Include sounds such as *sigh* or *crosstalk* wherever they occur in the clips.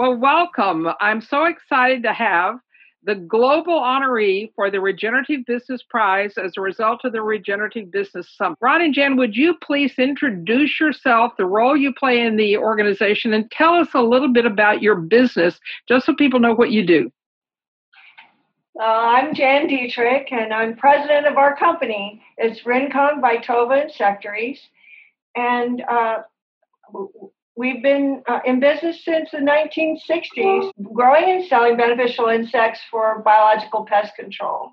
Well, welcome. I'm so excited to have the global honoree for the Regenerative Business Prize as a result of the Regenerative Business Summit. Ron and Jen, would you please introduce yourself, the role you play in the organization, and tell us a little bit about your business, just so people know what you do? Uh, I'm Jan Dietrick, and I'm president of our company. It's Rincon Vitova Insectaries, and uh, we've been uh, in business since the 1960s, growing and selling beneficial insects for biological pest control.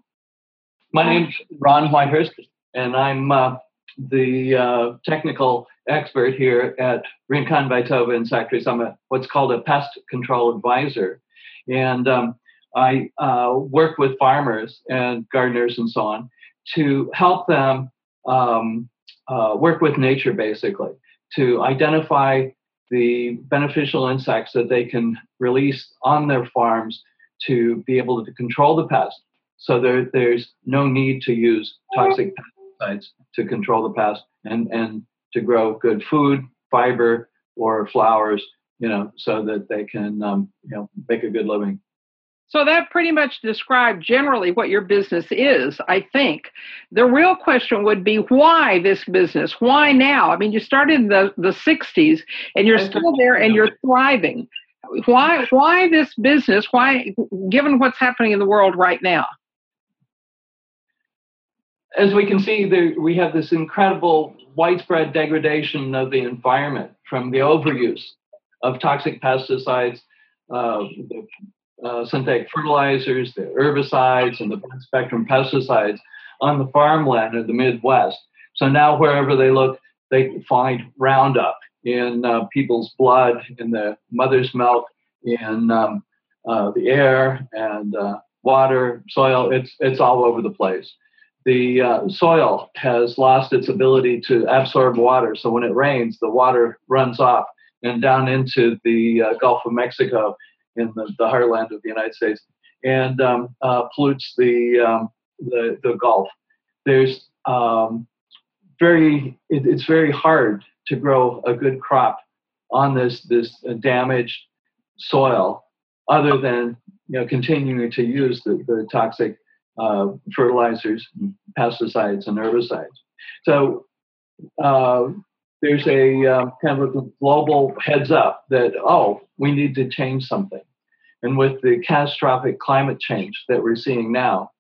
My name's Ron Whitehurst, and I'm uh, the uh, technical expert here at Rincon Vitova Insectaries. I'm a, what's called a pest control advisor, and um, I uh, work with farmers and gardeners and so on to help them um, uh, work with nature basically to identify the beneficial insects that they can release on their farms to be able to control the pest. So there, there's no need to use toxic pesticides to control the pest and, and to grow good food, fiber, or flowers, you know, so that they can, um, you know, make a good living. So that pretty much describes generally what your business is, I think. The real question would be why this business? Why now? I mean, you started in the, the 60s and you're still there and you're thriving. Why why this business? Why given what's happening in the world right now? As we can see, there, we have this incredible widespread degradation of the environment from the overuse of toxic pesticides, uh, uh, synthetic fertilizers, the herbicides, and the broad spectrum pesticides on the farmland of the Midwest. So now wherever they look, they find Roundup in uh, people's blood, in the mother's milk, in um, uh, the air and uh, water, soil. It's it's all over the place. The uh, soil has lost its ability to absorb water, so when it rains, the water runs off and down into the Gulf of Mexico in the, the heartland of the United States and um, uh, pollutes the, um, the, the Gulf. There's um, very it, it's very hard to grow a good crop on this this damaged soil, other than you know continuing to use the, the toxic uh, fertilizers, pesticides, and herbicides. So uh, there's a uh, kind of a global heads up that oh we need to change something and with the catastrophic climate change that we're seeing now,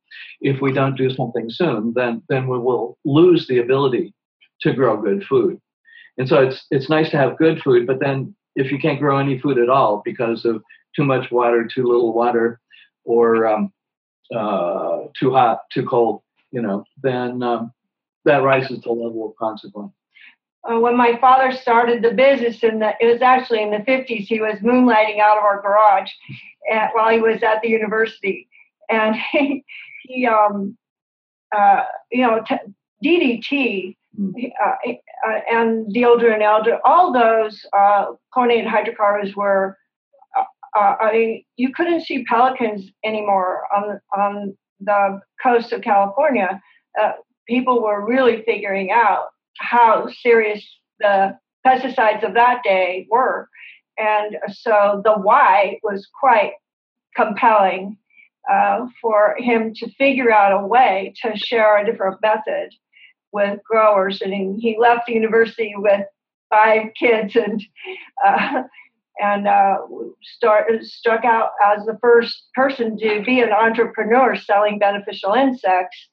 if we don't do something soon, then, then we will lose the ability to grow good food. And so it's, it's nice to have good food, but then if you can't grow any food at all because of too much water, too little water, or um, uh, too hot, too cold, you know, then um, that rises to the level of consequence uh, when my father started the business in the it was actually in the 50s he was moonlighting out of our garage at, while he was at the university and *laughs* he, he um uh, you know t- DDT hmm. uh, uh, and dieldrin and all those uh, chlorinated hydrocarbons were uh, uh, I mean, you couldn't see pelicans anymore on on the coast of California. Uh, people were really figuring out how serious the pesticides of that day were. And so the why was quite compelling uh, for him to figure out a way to share a different method with growers. And he, left the university with five kids and uh, and uh, start, struck out as the first person to be an entrepreneur selling beneficial insects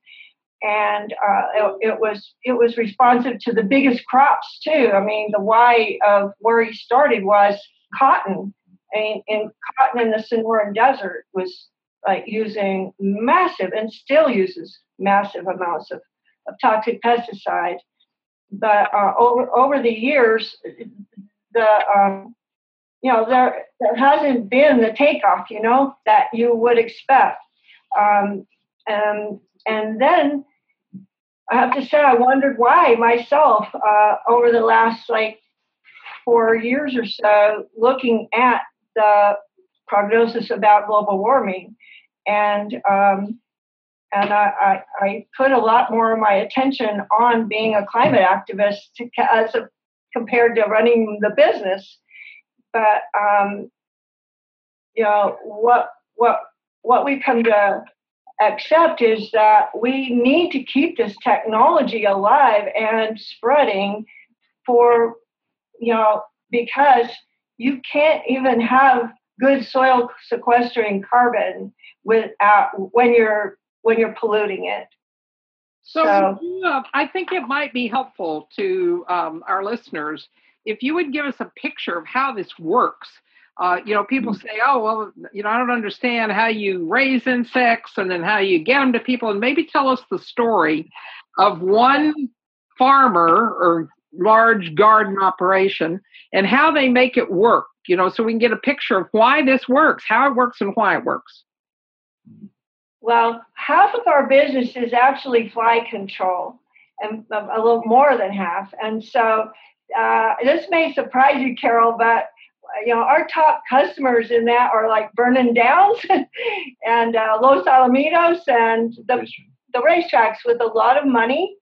and uh, it, it, was it was responsive to the biggest crops too. I mean, the why of where he started was cotton. and, in cotton in the Sonoran Desert was like using massive and still uses massive amounts of, of toxic pesticides. But uh, over over the years, the um, you know there there hasn't been the takeoff, you know, that you would expect. Um, and and then I have to say, I wondered why myself uh, over the last like four years or so, looking at the prognosis about global warming, and um, and I, I, I, put a lot more of my attention on being a climate activist to, as a, compared to running the business. But um, you know, what what what we come to accept is that we need to keep this technology alive and spreading for you know because you can't even have good soil sequestering carbon without when you're when you're polluting it. So, so yeah, i think it might be helpful to um, our listeners if you would give us a picture of how this works uh, you know, people mm-hmm. say, "Oh, well, you know, I don't understand how you raise insects and then how you get them to people." And maybe tell us the story of one farmer or large garden operation and how they make it work. You know, so we can get a picture of why this works, how it works, and why it works. Well, half of our business is actually fly control, and a little more than half. And so, uh, this may surprise you, Carol, but you know, our top customers in that are like Vernon Downs *laughs* and uh, Los Alamitos and the, the racetracks with a lot of money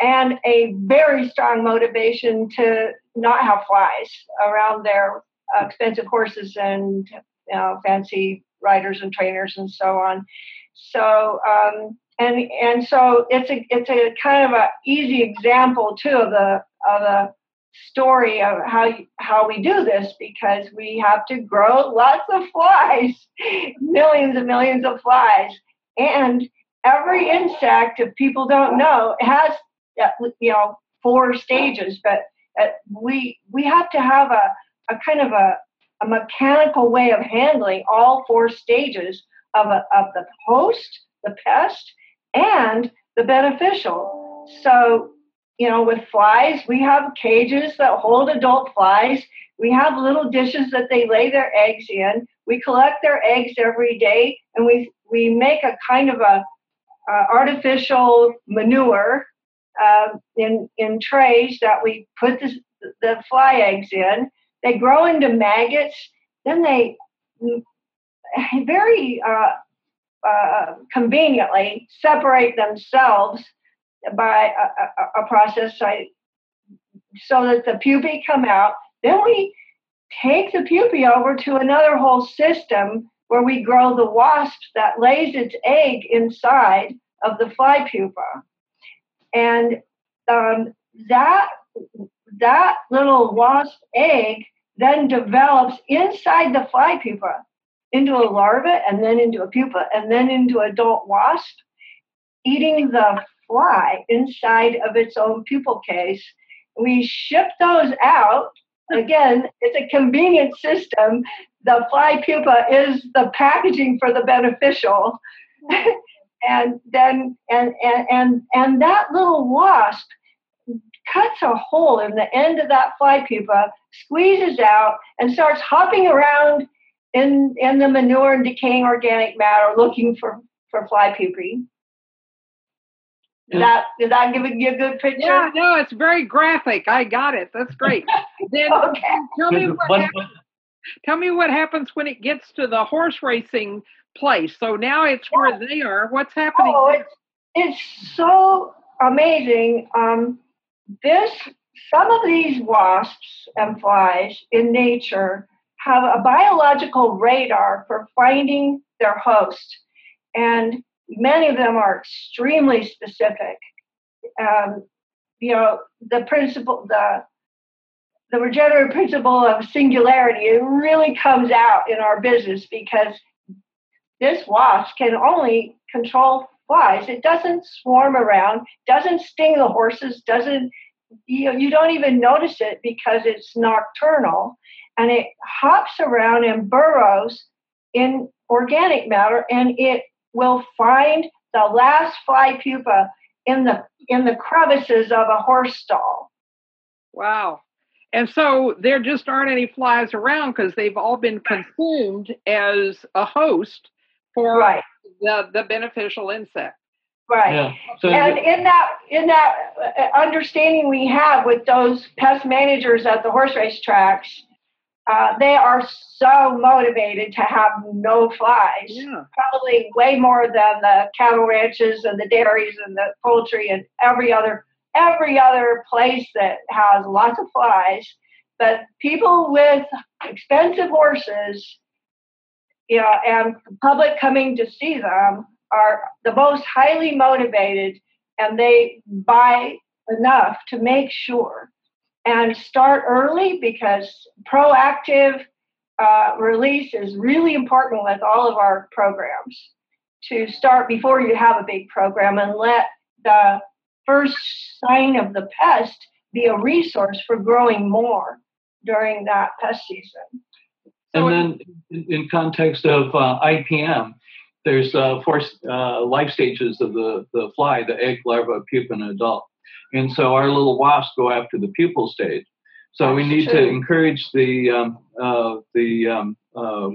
and a very strong motivation to not have flies around their uh, expensive horses and you know, fancy riders and trainers and so on. So um, and and so it's a it's a kind of a easy example too of the of the story of how how we do this because we have to grow lots of flies, *laughs* millions and millions of flies, and every insect, if people don't know, has uh, you know four stages, but uh, we we have to have a, a kind of a, a mechanical way of handling all four stages of, a, of the host, the pest, and the beneficial. So you know, with flies, we have cages that hold adult flies. We have little dishes that they lay their eggs in. We collect their eggs every day, and we we make a kind of a uh, artificial manure uh, in in trays that we put the, the fly eggs in. They grow into maggots. Then they mm, very uh, uh conveniently separate themselves by a, a, a process I, so that the pupae come out. Then we take the pupae over to another whole system where we grow the wasp that lays its egg inside of the fly pupa. And um, that, that little wasp egg then develops inside the fly pupa into a larva and then into a pupa and then into adult wasp, eating the fly inside of its own pupal case. We ship those out. Again, it's a convenient system. The fly pupa is the packaging for the beneficial. *laughs* and then and, and and and that little wasp cuts a hole in the end of that fly pupa, squeezes out, and starts hopping around in in the manure and decaying organic matter looking for for fly pupae. Is that is that giving you a good picture? Yeah, no, it's very graphic. I got it. That's great. *laughs* then okay. tell me what happens, tell me what happens when it gets to the horse racing place. So now it's where they are. What's happening? Oh, it's, it's so amazing. Um, this some of these wasps and flies in nature have a biological radar for finding their host. And many of them are extremely specific. Um, you know, the principle, the the regenerative principle of singularity, it really comes out in our business because this wasp can only control flies. It doesn't swarm around, doesn't sting the horses, doesn't you know, you don't even notice it because it's nocturnal and it hops around and burrows in organic matter and it will find the last fly pupa in the in the crevices of a horse stall. Wow. And so there just aren't any flies around because they've all been consumed as a host for right. the, the beneficial insect. Right. Yeah. So and in that in that uh, understanding we have with those pest managers at the horse race tracks, uh, they are so motivated to have no flies. Yeah. Probably way more than the cattle ranches and the dairies and the poultry and every other every other place that has lots of flies. But people with expensive horses yeah, and the public coming to see them are the most highly motivated, and they buy enough to make sure and start early because proactive uh, release is really important with all of our programs to start before you have a big program and let the first sign of the pest be a resource for growing more during that pest season. And then, in context of uh, IPM, there's uh, four uh, life stages of the, the fly the egg, larva, pupa, and adult. And so our little wasps go after the pupal stage. So That's we need true. to encourage the um, uh, the um, uh,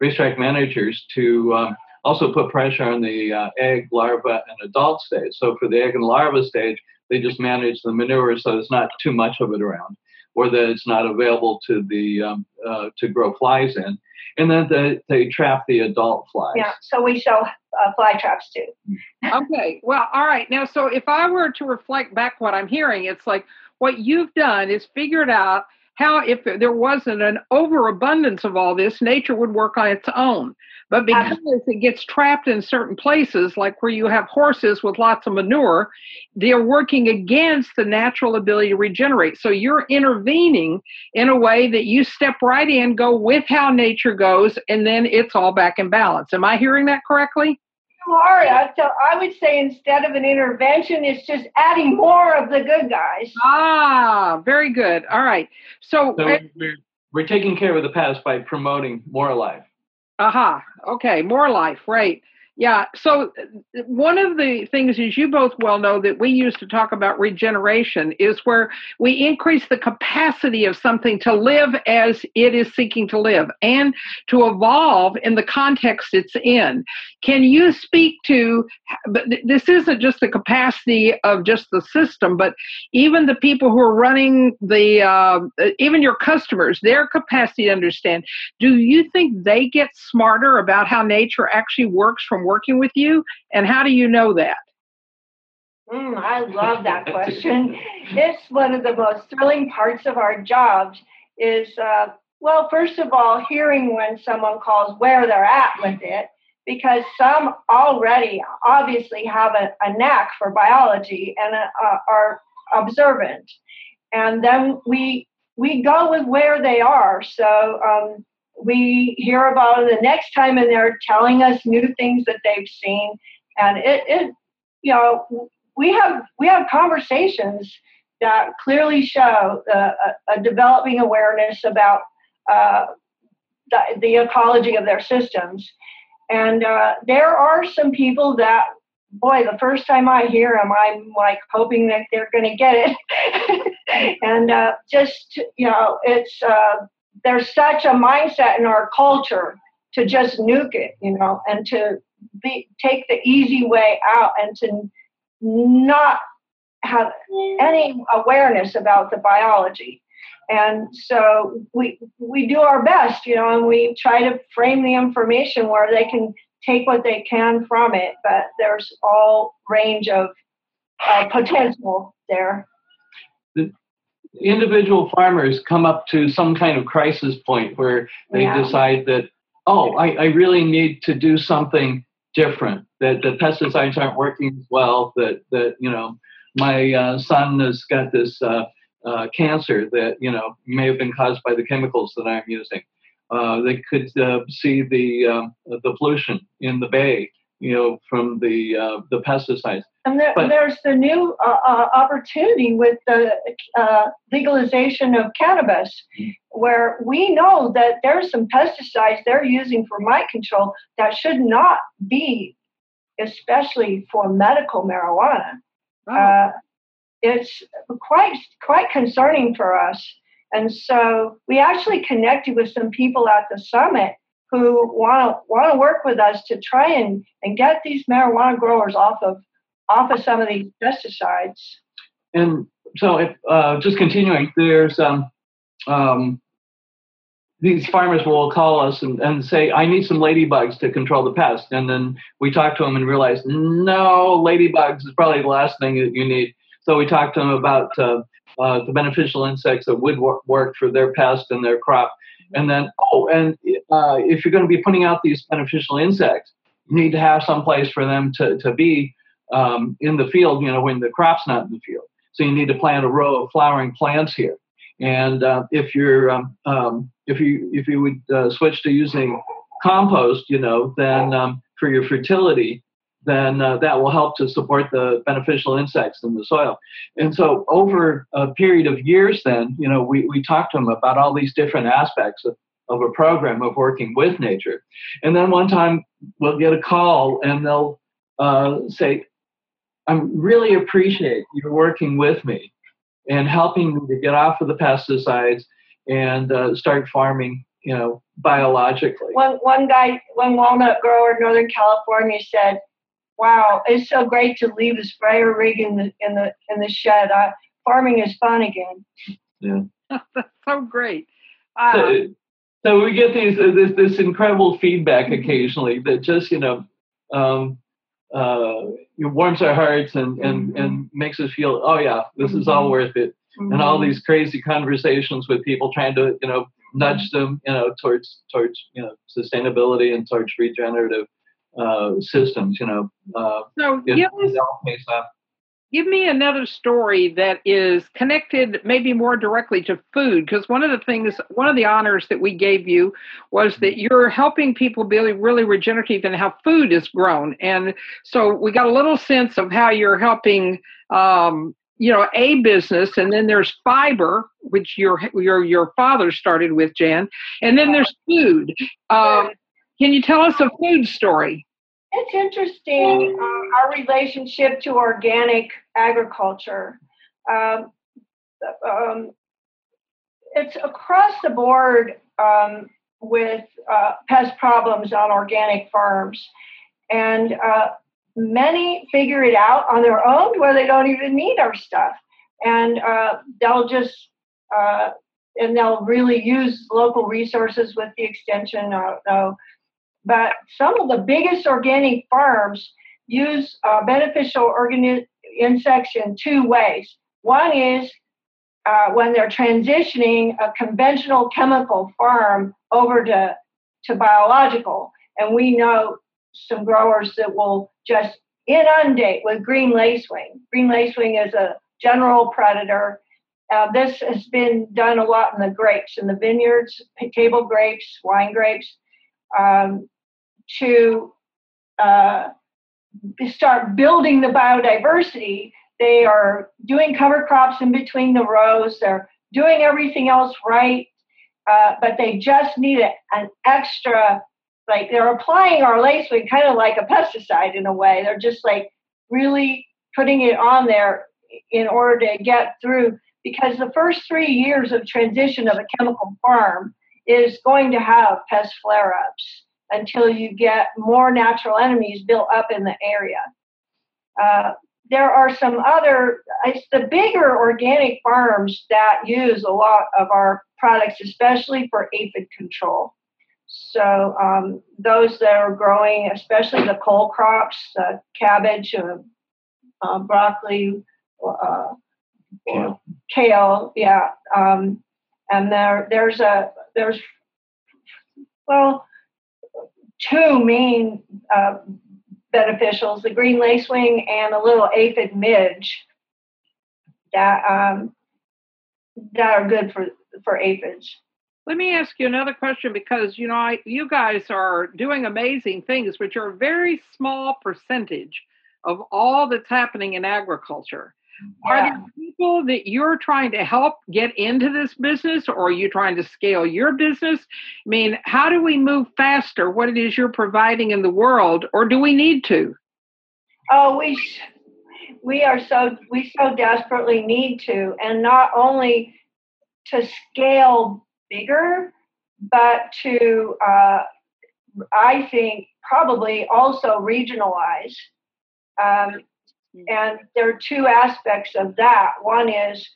racetrack managers to um, also put pressure on the uh, egg, larva, and adult stage. So for the egg and larva stage, they just manage the manure so there's not too much of it around, or that it's not available to the um, uh, to grow flies in. And then the, they trap the adult flies. Yeah, so we sell uh, fly traps too. okay, well, all right. Now, so if I were to reflect back what I'm hearing, it's like what you've done is figured out how, if there wasn't an overabundance of all this, nature would work on its own. But because it gets trapped in certain places, like where you have horses with lots of manure, they're working against the natural ability to regenerate. So you're intervening in a way that you step right in, go with how nature goes, and then it's all back in balance. Am I hearing that correctly? Hard. I, I would say instead of an intervention, it's just adding more of the good guys. Ah, very good. All right. So, so we're, we're taking care of the past by promoting more life. Aha. Uh-huh. Okay. More life. Right. Yeah. So one of the things, as you both well know, that we use to talk about regeneration is where we increase the capacity of something to live as it is seeking to live and to evolve in the context it's in. Can you speak to? But this isn't just the capacity of just the system, but even the people who are running the, uh, even your customers, their capacity to understand. Do you think they get smarter about how nature actually works from working with you? And how do you know that? Mm, I love that question. it's one of the most thrilling parts of our jobs is, uh, well, first of all, hearing when someone calls where they're at with it, because some already obviously have a, a knack for biology and uh, are observant. And then we we go with where they are. So um, we hear about it the next time and they're telling us new things that they've seen and it, it you know we have we have conversations that clearly show a, a developing awareness about uh, the, the, ecology of their systems and uh, there are some people that boy the first time i hear them i'm like hoping that they're going to get it *laughs* and uh, just you know it's uh, there's such a mindset in our culture to just nuke it, you know, and to be take the easy way out and to not have any awareness about the biology. And so we we do our best, you know, and we try to frame the information where they can take what they can from it, but there's all range of uh, potential there The individual farmers come up to some kind of crisis point where they yeah. decide that, oh, I, I really need to do something different, that the pesticides aren't working as well, that, that you know, my uh, son has got this uh, uh, cancer that, you know, may have been caused by the chemicals that I'm using. Uh, they could uh, see the, um, the pollution in the bay you know, from the uh, the pesticides. And there, but, there's the new uh, uh, opportunity with the uh, legalization of cannabis, mm-hmm. where we know that there's some pesticides they're using for mite control that should not be, especially for medical marijuana. Oh. It's quite quite concerning for us. And so we actually connected with some people at the summit who want to want to work with us to try and, and get these marijuana growers off of off of some of these pesticides. And so, if, uh, just continuing, there's um, um, these farmers will call us and, and say, I need some ladybugs to control the pest. And then we talk to them and realize, no, ladybugs is probably the last thing that you need. So we talk to them about uh, uh, the beneficial insects that would work for their pest and their crop and then oh and uh, if you're going to be putting out these beneficial insects, you need to have some place for them to, to be um, in the field, you know, when the crop's not in the field. So you need to plant a row of flowering plants here. And uh, if you're um, um, if you if you would uh, switch to using compost, you know, then um, for your fertility, then uh, that will help to support the beneficial insects in the soil. And so over a period of years, then, you know, we, we talked to them about all these different aspects of, of a program of working with nature. And then one time we'll get a call and they'll uh, say, I really appreciate you working with me and helping me to get off of the pesticides and uh, start farming, you know, biologically. One one guy, one walnut grower in Northern California said, "Wow, it's so great to leave the sprayer rig in the in the in the shed. Uh, farming is fun again." Yeah, *laughs* that's so great. Uh, so, so, we get these uh, this this incredible feedback occasionally that just you know. Um, uh, it warms our hearts and, and, mm-hmm. and makes us feel, oh yeah, this is all mm-hmm. worth it. Mm-hmm. And all mm-hmm. these crazy conversations with people trying to, you know, nudge them, you know, towards towards you know sustainability and towards regenerative uh, systems. You know, uh, so give us, give me another story that is connected maybe more directly to food because one of the things one of the honors that we gave you was that you're helping people be really regenerative in how food is grown. And so we got a little sense of how you're helping um, you know a business and then there's fiber which your your your father started with jan and then there's food. Um, can you tell us a food story? It's interesting uh, our relationship to organic agriculture. Um, um, it's across the board um, with uh, pest problems on organic farms. And uh, many figure it out on their own where they don't even need our stuff. And uh, they'll just uh, and they'll really use local resources with the extension uh, but some of the biggest organic farms use uh, beneficial organic insects in two ways one is uh, when they're transitioning a conventional chemical farm over to, to biological and we know some growers that will just inundate with green lacewing. Green lacewing is a general predator. Uh, this has been done a lot in the grapes, in the vineyards, table grapes, wine grapes, um, to uh, start building the biodiversity. They are doing cover crops in between the rows. They're doing everything else right, uh, but they just need a, an extra like they're applying our lacewing kind of like a pesticide in a way. They're just like really putting it on there in order to get through because the first three years of transition of a chemical farm is going to have pest flare-ups until you get more natural enemies built up in the area. Uh, there are some other, it's the bigger organic farms that use a lot of our products, especially for aphid control. So um, those that are growing, especially the cole crops, uh, cabbage, uh, uh, broccoli, uh, kale. kale, yeah. Um, and there, there's a there's well two main uh, beneficials: the green lacewing and a little aphid midge that um, that are good for for aphids. Let me ask you another question because you know I, you guys are doing amazing things, which are a very small percentage of all that's happening in agriculture. Yeah. Are there people that you're trying to help get into this business, or are you trying to scale your business? I mean, how do we move faster? What it is you're providing in the world, or do we need to? Oh, we we are so we so desperately need to, and not only to scale bigger, but to, uh, I think, probably also regionalize. Um. And there are two aspects of that. One is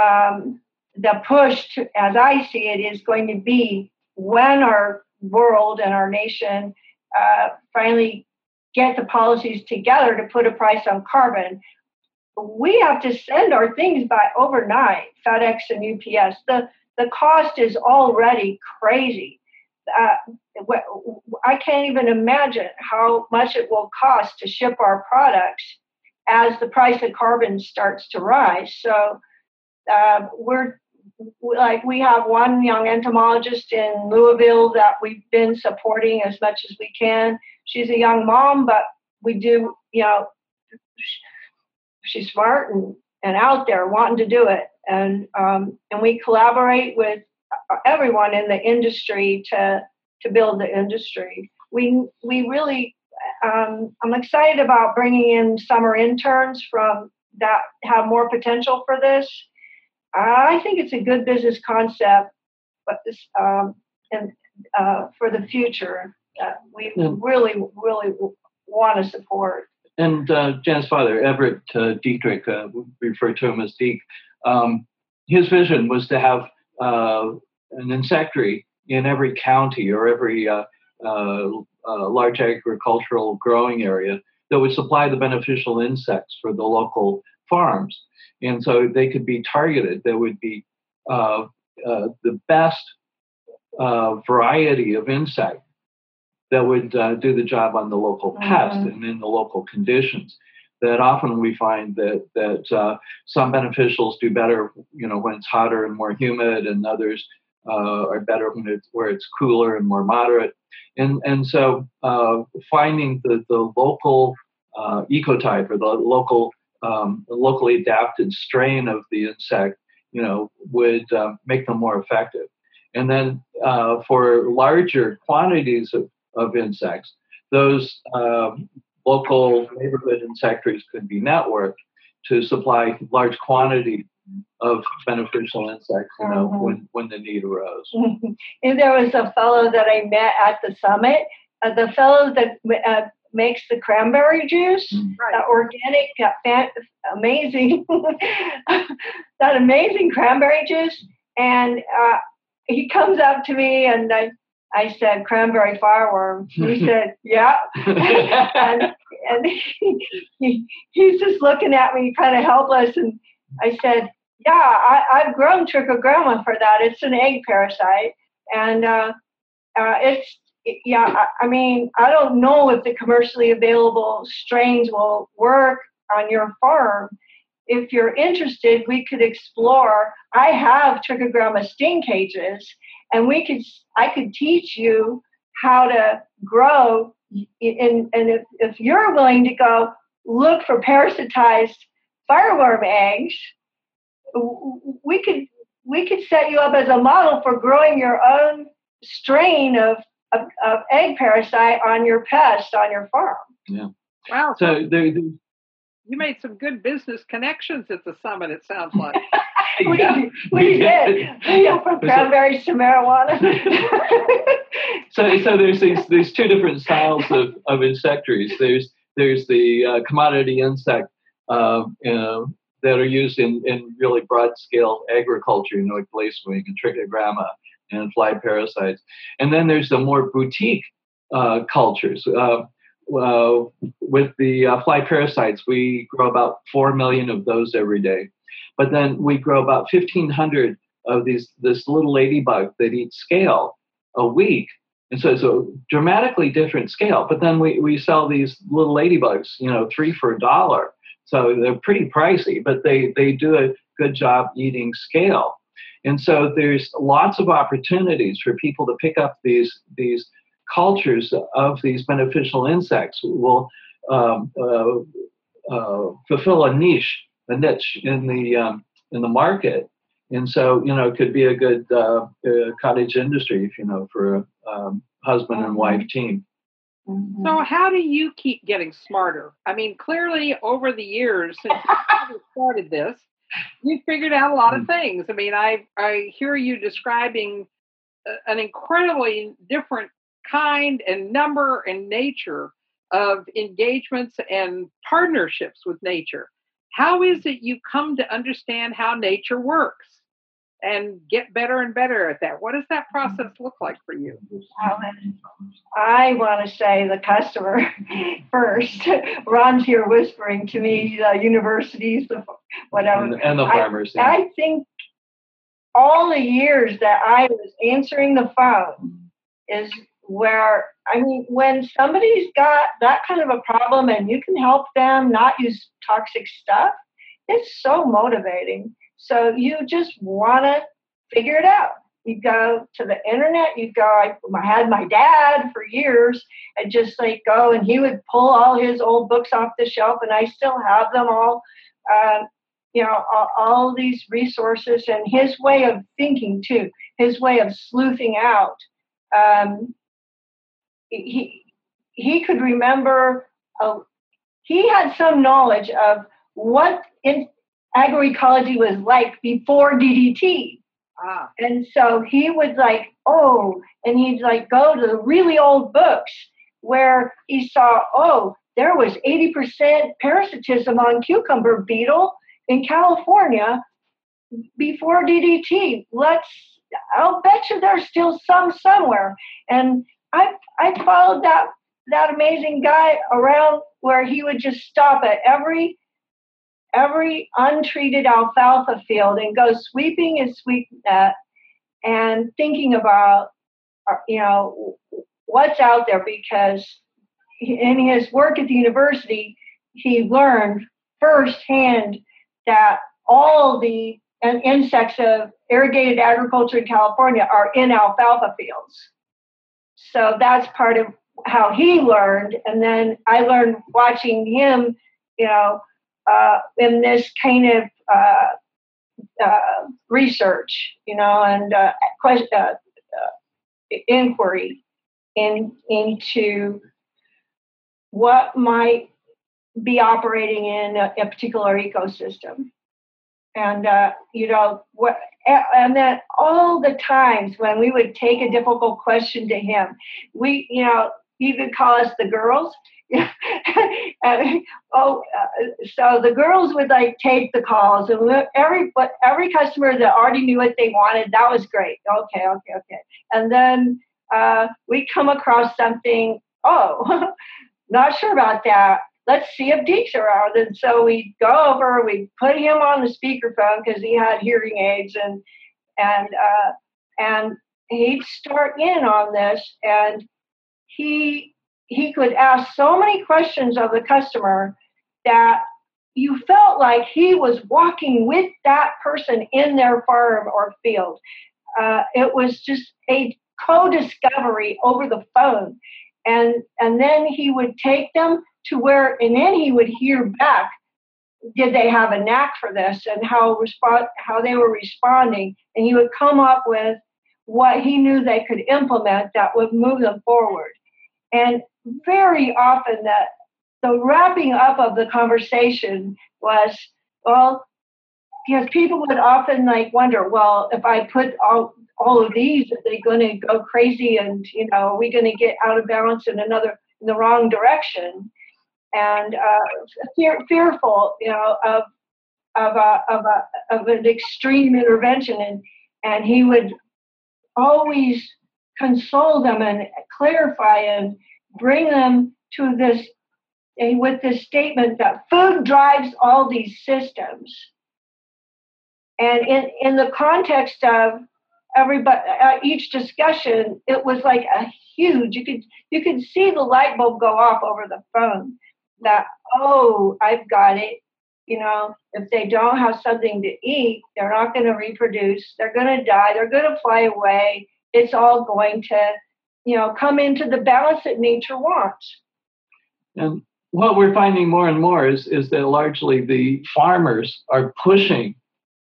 um, the push, to, as I see it, is going to be when our world and our nation uh, finally get the policies together to put a price on carbon, we have to send our things by overnight, FedEx and UPS. The the cost is already crazy. uh, I can't even imagine how much it will cost to ship our products as the price of carbon starts to rise. So uh, we're like we have one young entomologist in Louisville that we've been supporting as much as we can. She's a young mom, but we do, you know, she's smart and, and out there wanting to do it. And um, and we collaborate with everyone in the industry to to build the industry. We we really um, I'm excited about bringing in summer interns from that have more potential for this. I think it's a good business concept, but this um, and uh, for the future, uh, we yeah. really really want to support. And uh, Jan's father, Everett uh, Dietrick, uh, we refer to him as Deke. Um, his vision was to have uh, an insectary in every county or every uh, uh, uh, large agricultural growing area that would supply the beneficial insects for the local farms. And so they could be targeted. There would be uh, uh, the best uh, variety of insect that would do the job on the local pest mm-hmm. and in the local conditions that often we find that that uh, some beneficials do better, you know, when it's hotter and more humid, and others uh, are better when it's where it's cooler and more moderate. And and so uh, finding the the local uh, ecotype or the local um, locally adapted strain of the insect, you know, would uh, make them more effective. And then uh, for larger quantities of, of insects, those um, local neighborhood insectaries could be networked to supply large quantities of beneficial insects, you know, mm-hmm. when, when the need arose. *laughs* and there was a fellow that I met at the summit, uh, the fellow that uh, makes the cranberry juice, mm. right. organic, that amazing, *laughs* that amazing cranberry juice. And uh, he comes up to me and I, I said, cranberry fireworm. He *laughs* said, yeah. and and he, he, he's just looking at me kind of helpless. And I said, yeah, I, have grown trichogramma for that. It's an egg parasite, and uh, uh, it's yeah. I, I, mean, I don't know if the commercially available strains will work on your farm. If you're interested, we could explore. I have trichogramma sting cages, and we could. I could teach you how to grow. And, and if, if you're willing to go look for parasitized fireworm eggs we could we could set you up as a model for growing your own strain of, of, of egg parasite on your pest on your farm. Yeah. Wow. So there, there, you made some good business connections at the summit. It sounds like. *laughs* we, yeah. we did. Yeah, from cranberries to marijuana. so, so there's these there's two different styles of, of insectaries. There's there's the uh, commodity insect, uh, you know, that are used in, in really broad scale agriculture, you know, like lacewing and trichogramma and fly parasites. And then there's the more boutique uh, cultures. Uh, uh, with the uh, fly parasites, we grow about 4 million of those every day. But then we grow about 1,500 of these this little ladybug that eats scale a week. And so it's a dramatically different scale. But then we, we sell these little ladybugs, you know, three for a dollar. So they're pretty pricey, but they, they do a good job eating scale. And so there's lots of opportunities for people to pick up these, these cultures of these beneficial insects will um, uh, uh, fulfill a niche, a niche in the, um, in the market. And so, you know, it could be a good uh, uh cottage industry, if you know, for a um, husband and wife mm-hmm. team. Mm-hmm. So, how do you keep getting smarter? I mean, clearly, over the years since you *laughs* started this, you've figured out a lot of mm. things. I mean, I I hear you describing an incredibly different kind and number and nature of engagements and partnerships with nature. How is it you come to understand how nature works? And get better and better at that. What does that mm-hmm. process look like for you? I want to say the customer *laughs* first. Ron's here whispering to me, the universities, the whatever, and, and the farmers. I, I think all the years that I was answering the phone is where I mean, when somebody's got that kind of a problem and you can help them not use toxic stuff, it's so motivating. So you just want to figure it out. You go to the internet, you go, I, I had my dad for years and just like go and he would pull all his old books off the shelf and I still have them all. Uh, you know, all, all these resources and his way of thinking too, his way of sleuthing out. Um, he he could remember uh, he had some knowledge of what in agroecology was like before DDT. Ah. And so he was like, oh, and he'd like go to the really old books where he saw, oh, there was 80% parasitism on cucumber beetle in California before DDT. Let's, I'll bet you there's still some somewhere. And I I followed that that amazing guy around where he would just stop at every every untreated alfalfa field and go sweeping his sweep net and thinking about uh, you know what's out there because in his work at the university he learned firsthand that all the insects of irrigated agriculture in California are in alfalfa fields so that's part of how he learned. And then I learned watching him, you know, uh, in this kind of uh, uh, research, you know, and uh, question, uh, uh, inquiry in, into what might be operating in a, a particular ecosystem. And, you know, what, and then all the times when we would take a difficult question to him, we, you know, he could call us the girls. *laughs* oh, uh, so the girls would like take the calls, and every but every customer that already knew what they wanted, that was great. Okay, okay, okay. And then uh, we come across something. Oh, *laughs* not sure about that let's see if Deke's around. And so we go over, we put him on the speakerphone because he had hearing aids, and and uh, and he'd start in on this, and he he could ask so many questions of the customer that you felt like he was walking with that person in their farm or field. Uh, it was just a co-discovery over the phone, and and then he would take them to where, and then he would hear back, did they have a knack for this and how respond, how they were responding, and he would come up with what he knew they could implement that would move them forward. And very often that the wrapping up of the conversation was, well, because people would often like wonder, well, if I put all all of these, are they going to go crazy? And you know, are we going to get out of balance in another in the wrong direction? and uh, fear, fearful, you know, of of a, of a of an extreme intervention, and and he would always console them and clarify and bring them to this with this statement that food drives all these systems. And in, in the context of everybody, uh, each discussion, it was like a huge. You could you could see the light bulb go off over the phone that, oh, I've got it. You know, if they don't have something to eat, they're not going to reproduce. They're going to die. They're going to fly away. It's all going to, you know, come into the balance that nature wants. And what we're finding more and more is, is that largely the farmers are pushing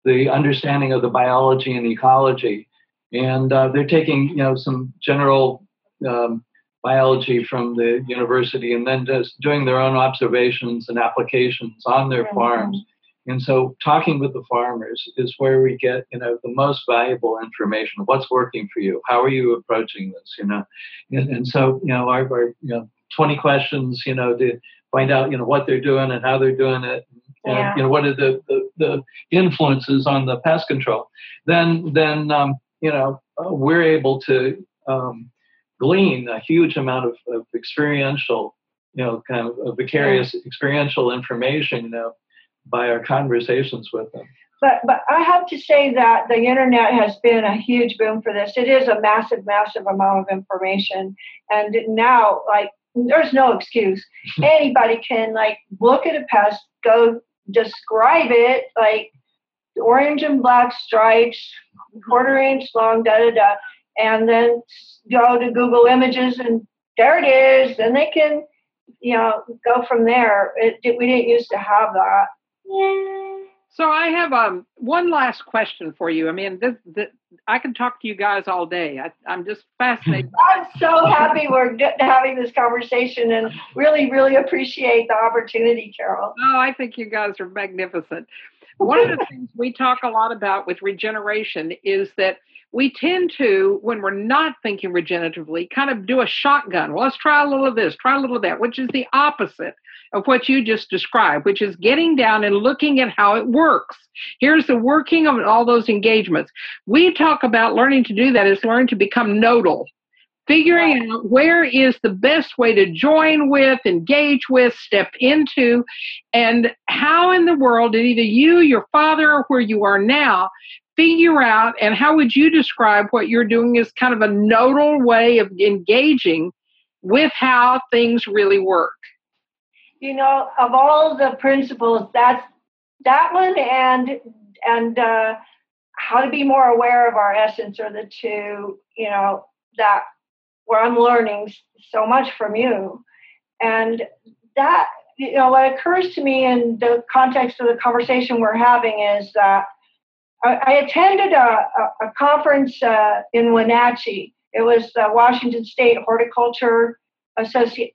the understanding of the biology and ecology. And uh, they're taking, you know, some general um, biology from the university and then just doing their own observations and applications on their mm-hmm. farms. And so talking with the farmers is where we get, you know, the most valuable information. What's working for you? How are you approaching this? You know, and, and so, you know, our, our, you know, 20 questions, you know, to find out, you know, what they're doing and how they're doing it. And, yeah. you know, what are the, the, the, influences on the pest control? Then, then, um, you know, uh, we're able to, um, glean a huge amount of, of experiential, you know, kind of vicarious experiential information, you know, by our conversations with them. but but I have to say that the internet has been a huge boom for this. It is a massive, massive amount of information, and now like there's no excuse. *laughs* Anybody can like look at a pest, go describe it like orange and black stripes, quarter inch long, da da da, and then go to Google Images and there it is. Then they can, you know, go from there. It, it, we didn't used to have that. So I have um, one last question for you. I mean, this, this, I can talk to you guys all day. I, am just fascinated. *laughs* I'm so happy we're having this conversation and really, really appreciate the opportunity, Carol. Oh, I think you guys are magnificent. One of the *laughs* things we talk a lot about with regeneration is that we tend to, when we're not thinking regeneratively, kind of do a shotgun. Well, let's try a little of this, try a little of that, which is the opposite of what you just described, which is getting down and looking at how it works. Here's the working of all those engagements. We talk about learning to do that is learning to become nodal figuring out where is the best way to join with, engage with, step into, and how in the world did either you, your father, or where you are now figure out, and how would you describe what you're doing as kind of a nodal way of engaging with how things really work? You know, of all the principles, that's that one and and uh, how to be more aware of our essence are the two, you know, that where I'm learning so much from you. And that, you know, what occurs to me in the context of the conversation we're having is that I, attended a, a, a conference uh, in Wenatchee. It was the Washington State Horticulture Associ-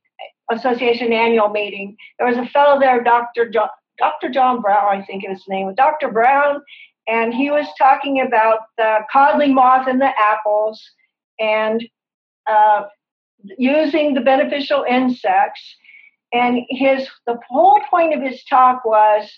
Association annual meeting. There was a fellow there, Dr. John, Dr. John Brown, I think his name was Dr. Brown, and he was talking about the codling moth and the apples and uh, using the beneficial insects. And his the whole point of his talk was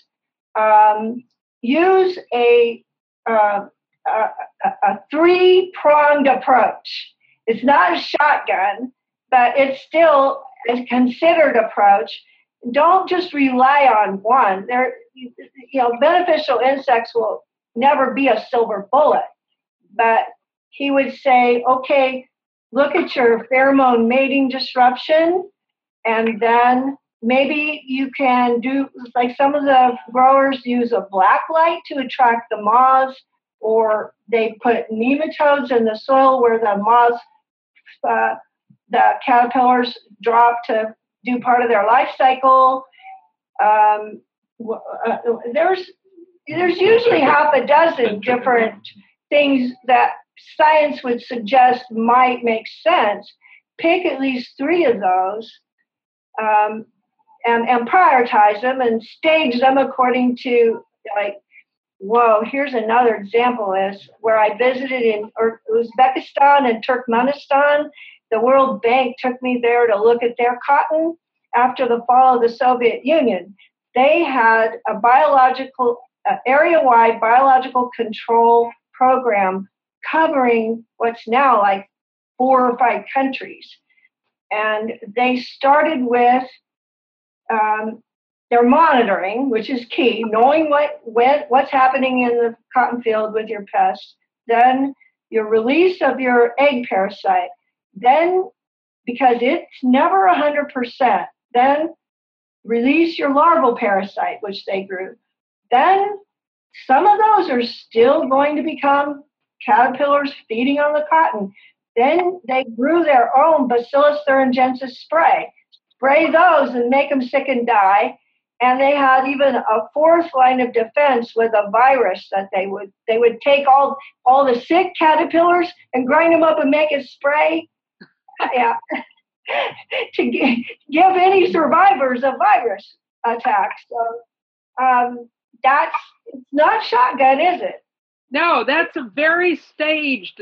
um, use a, a, a three pronged approach. It's not a shotgun, but it's still a considered approach. Don't just rely on one. There, you know, beneficial insects will never be a silver bullet, but he would say, okay, look at your pheromone mating disruption, and then maybe you can do like some of the growers use a black light to attract the moths, or they put nematodes in the soil where the moths, uh, the caterpillars drop to do part of their life cycle. Um, uh, there's there's usually half a dozen different things that science would suggest might make sense, pick at least three of those um, and, and prioritize them and stage them according to like whoa here's another example is where i visited in uzbekistan and turkmenistan the world bank took me there to look at their cotton after the fall of the soviet union they had a biological uh, area-wide biological control program covering what's now like four or five countries. And they started with um, their monitoring, which is key, knowing what what's happening in the cotton field with your pest. Then your release of your egg parasite. Then, because it's never 100%, then release your larval parasite, which they grew. Then some of those are still going to become caterpillars feeding on the cotton. Then they grew their own Bacillus thuringiensis spray. Spray those and make them sick and die. And they had even a fourth line of defense with a virus that they would they would take all all the sick caterpillars and grind them up and make a spray. *laughs* yeah. *laughs* to give, give any survivors a virus attack. So um, that's not shotgun, is it? No, that's a very staged.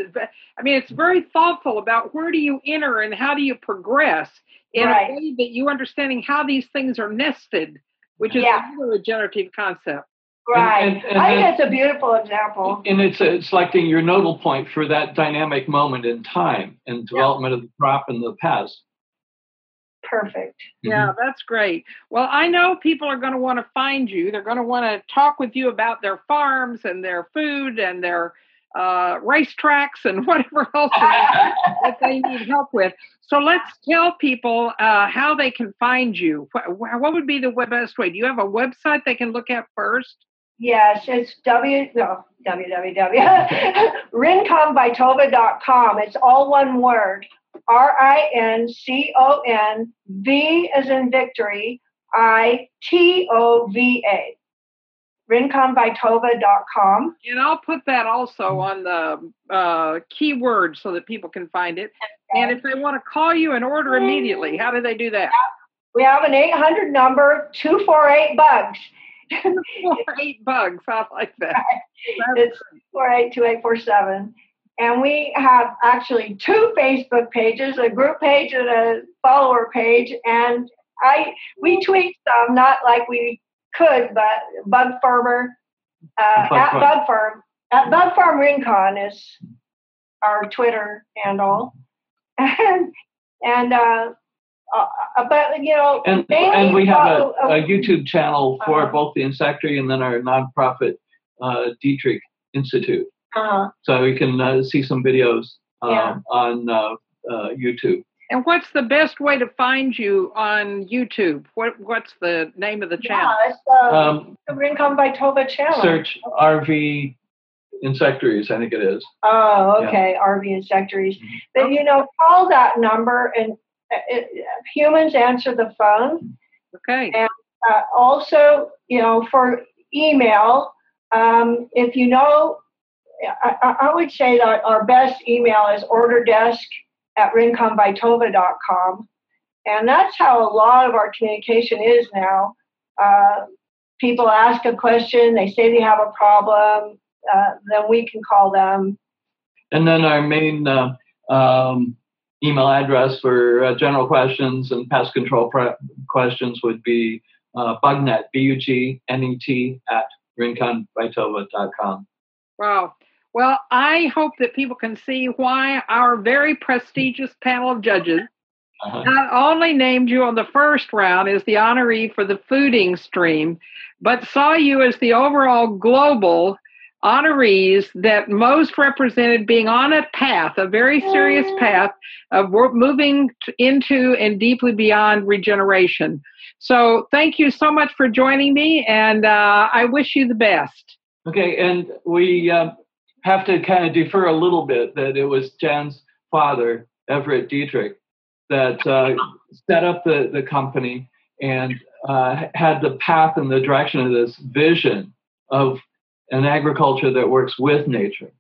I mean, it's very thoughtful about where do you enter and how do you progress in right. a way that you understanding how these things are nested, which is yeah. another regenerative concept. Right. And, and, and I think that's a beautiful example. And it's, selecting your nodal point for that dynamic moment in time and development yeah. of the crop in the past. perfect. Yeah, Mm-hmm. that's great. Well, I know people are going to want to find you. They're going to want to talk with you about their farms and their food and their uh, racetracks and *laughs* whatever else that they need help with. So let's tell people uh, how they can find you. What, what would be the best way? Do you have a website they can look at first? Yes, it's w no, www *laughs* rinconvitova.com. It's all one word. R I N C O N V as in victory, I T O V A. rinconvitova.com. And I'll put that also on the uh, keyword so that people can find it. And if they want to call you and order immediately, how do they do that? We have an 800 number, 248 bugs. Four, *laughs* eight bugs. I like that. *laughs* It's 482847. And we have actually two Facebook pages, a group page and a follower page. And I we tweet some, not like we could, but Bug Farmer uh, Bug at Farm. Bug Farm at Bug Farm Rincon is our Twitter handle. And and uh, uh, but you know And and we have a, follow- a YouTube channel for Uh-huh. both the Insectary and then our nonprofit uh, Dietrick Institute. uh, So you can uh, see some videos um, Yeah. on uh, uh, YouTube. And what's the best way to find you on YouTube? What What's the name of the channel? yeah, it's the Um, Rincon Vitova channel. search RV Insectaries, I think it is. Oh, Yeah. okay, RV insectaries. Mhm. But you know, call that number, and uh, it, humans answer the phone. Okay. Uh, also, you know, for email, um, if you know, I, I I would say that our best email is orderdesk at rinconvitova.com. And that's how a lot of our communication is now. Uh, people ask a question, they say they have a problem, uh, then we can call them. And then our main uh, um, email address for uh, general questions and pest control pre- questions would be uh, bugnet, B-U-G-N-E-T, at rinconvitova.com. Wow. Well, I hope that people can see why our very prestigious panel of judges Uh-huh. not only named you on the first round as the honoree for the fooding stream, but saw you as the overall global honorees that most represented being on a path, a very serious path of moving into and deeply beyond regeneration. So, thank you so much for joining me, and uh, I wish you the best. Okay, and we uh, have to kind of defer a little bit that it was Jan's father, Everett Dietrick, that uh, set up the, the company and uh, had the path and the direction of this vision of an agriculture that works with nature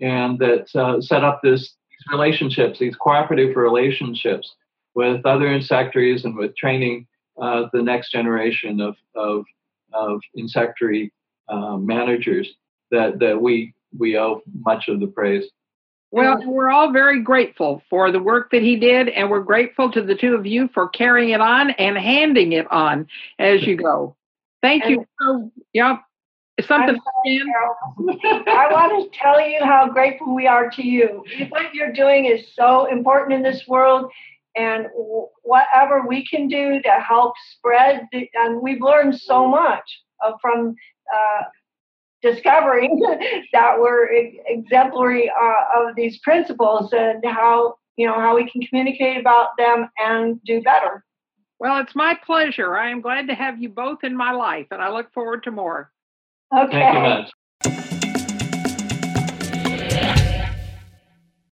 and that uh, set up this these relationships, these cooperative relationships with other insectaries and with training uh, the next generation of, of, of insectary uh, managers that, that we, we owe much of the praise. Well, we're all very grateful for the work that he did, and we're grateful to the two of you for carrying it on and handing it on as you go. Thank you. So, yeah, is something. Jan? I want to tell you how grateful we are to you. What you're doing is so important in this world, and whatever we can do to help spread, the, and we've learned so much uh, from uh, discovering *laughs* that we're e- exemplary uh, of these principles and how you know how we can communicate about them and do better. Well, it's my pleasure. I am glad to have you both in my life, and I look forward to more. Okay. Thank you much.